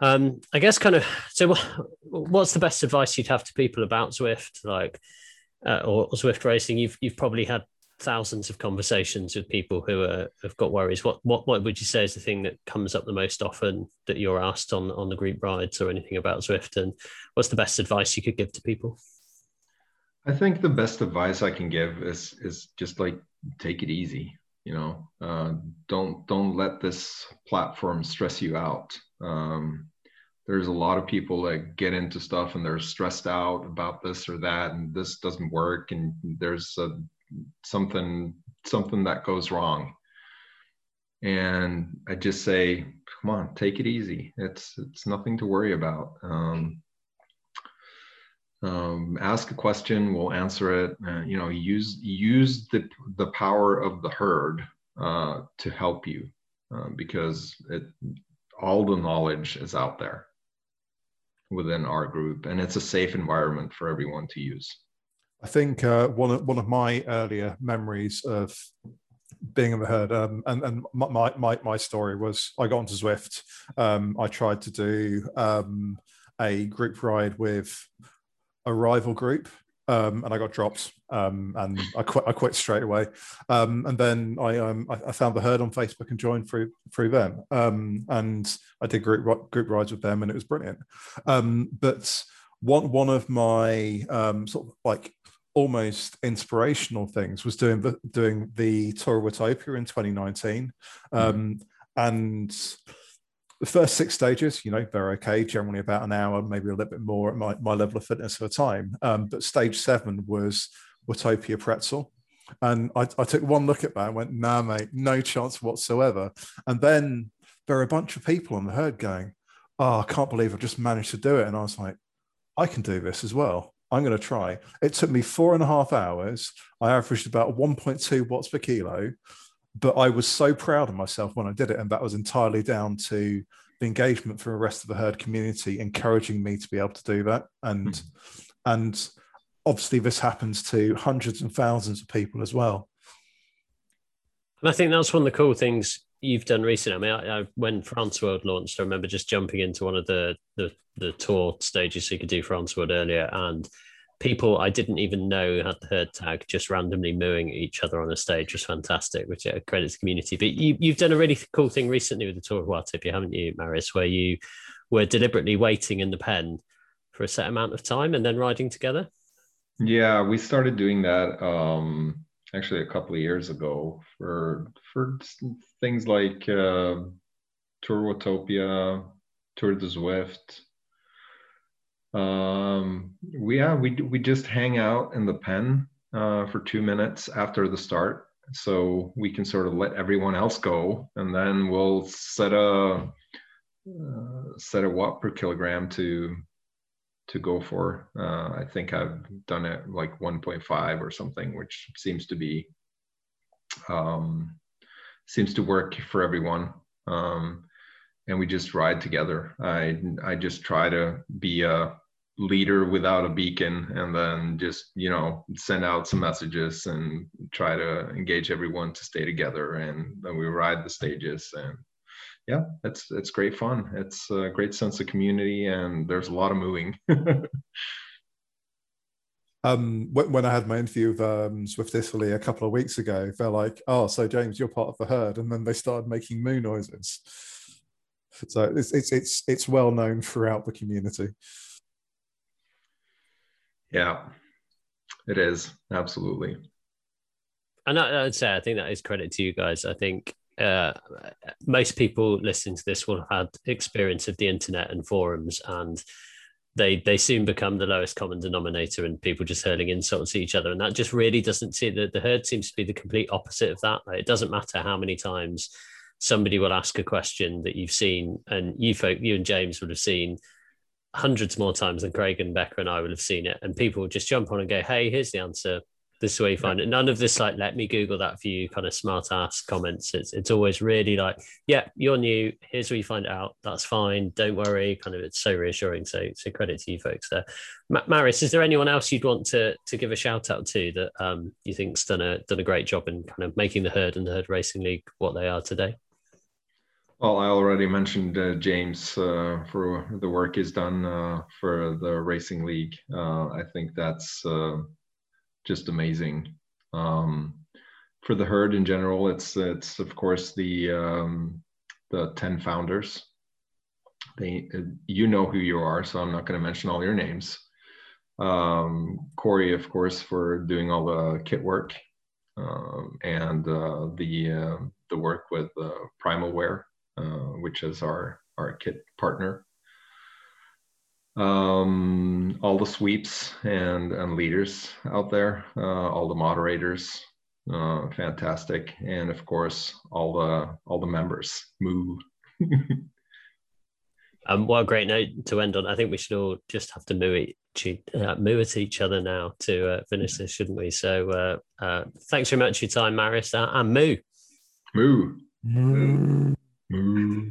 um, I guess kind of so what's the best advice you'd have to people about Zwift? like uh, or, or Zwift racing? You've you've probably had thousands of conversations with people who are, have got worries. What what what would you say is the thing that comes up the most often that you're asked on on the group rides or anything about Zwift? And what's the best advice you could give to people? I think the best advice I can give is is just like take it easy. You know, uh, don't don't let this platform stress you out. Um, there's a lot of people that get into stuff and they're stressed out about this or that, and this doesn't work, and there's a, something something that goes wrong. And I just say, come on, take it easy. It's it's nothing to worry about. Um, um, ask a question, we'll answer it. Uh, you know, use use the the power of the herd uh, to help you uh, because it all the knowledge is out there within our group and it's a safe environment for everyone to use i think uh, one, of, one of my earlier memories of being in the herd um, and, and my, my, my story was i got onto zwift um, i tried to do um, a group ride with a rival group um, and I got dropped, um, and I quit. I quit straight away, um, and then I, um, I, found the herd on Facebook and joined through through them, and I did group group rides with them, and it was brilliant. But one one of my sort of like almost inspirational things was doing the doing the tour of Watopia in 2019, mm-hmm. and the first six stages, you know, they're okay, generally about an hour, maybe a little bit more at my, my level of fitness at a time. Um, but stage seven was Watopia Pretzel. And I, I, took one look at that and went, nah, mate, no chance whatsoever. And then there were a bunch of people on the herd going, oh, I can't believe I've just managed to do it. And I was like, I can do this as well. I'm going to try. It took me four and a half hours. I averaged about 1.2 watts per kilo but I was so proud of myself when I did it, and that was entirely down to the engagement from the rest of the herd community encouraging me to be able to do that. And mm. and obviously this happens to hundreds and thousands of people as well. And I think that's one of the cool things you've done recently. I mean, I, I, when France World launched, I remember just jumping into one of the, the the tour stages so you could do France World earlier, and people I didn't even know had the herd tag just randomly mooing at each other on a stage was fantastic, which uh, credits the community. But you, you've done a really cool thing recently with the Tour of Watopia, haven't you, Marius, where you were deliberately waiting in the pen for a set amount of time and then riding together? Yeah, we started doing that um, actually a couple of years ago for for things like uh, Tour Watopia, Tour de Zwift. Um, we yeah we we just hang out in the pen uh, for two minutes after the start, so we can sort of let everyone else go, and then we'll set a uh, set a watt per kilogram to to go for. Uh, I think I've done it like 1.5 or something, which seems to be um, seems to work for everyone. Um, and we just ride together. I I just try to be a leader without a beacon, and then just you know send out some messages and try to engage everyone to stay together. And then we ride the stages and yeah, it's it's great fun. It's a great sense of community, and there's a lot of moving. um, when, I had my interview with um, Zwift Italy a couple of weeks ago, they're like, "Oh, so James, you're part of the herd," and then they started making moo noises. So it's it's it's it's well known throughout the community. Yeah, it is absolutely. And I, I'd say I think that is credit to you guys. I think uh, most people listening to this will have had experience of the internet and forums and they they soon become the lowest common denominator and people just hurling insults at each other. And that just really doesn't see that the herd seems to be the complete opposite of that. Like, it doesn't matter how many times somebody will ask a question that you've seen and you folk you and james would have seen hundreds more times than craig and becca and i would have seen it. And people just jump on and go hey here's the answer this is where you find it. None of this like let me Google that for you kind of smart ass comments. It's it's always really like, yeah, you're new. Here's where you find it out. That's fine. Don't worry. Kind of it's so reassuring. So so credit to you folks there. Ma- Marius, is there anyone else you'd want to to give a shout out to that um, you think's done a done a great job in kind of making the herd and the herd racing league what they are today? Well, I already mentioned uh, James uh, for the work he's done uh, for the racing league. Uh, I think that's uh, just amazing. Um, for the herd in general, it's it's of course the um, the ten founders. They you know who you are, so I'm not going to mention all your names. Um, Corey, of course, for doing all the kit work um, and uh, the uh, the work with uh, Primal Wear, uh, which is our our kit partner um, all the sweeps and, and leaders out there, uh, all the moderators, uh, fantastic, and of course all the all the members. Moo. um, what a great note to end on. I think we should all just have to moo, each, uh, moo at each other now to uh, finish this, shouldn't we? So uh, uh, thanks very much for your time, Marius, uh, and moo. Moo. Moo. moo. moo.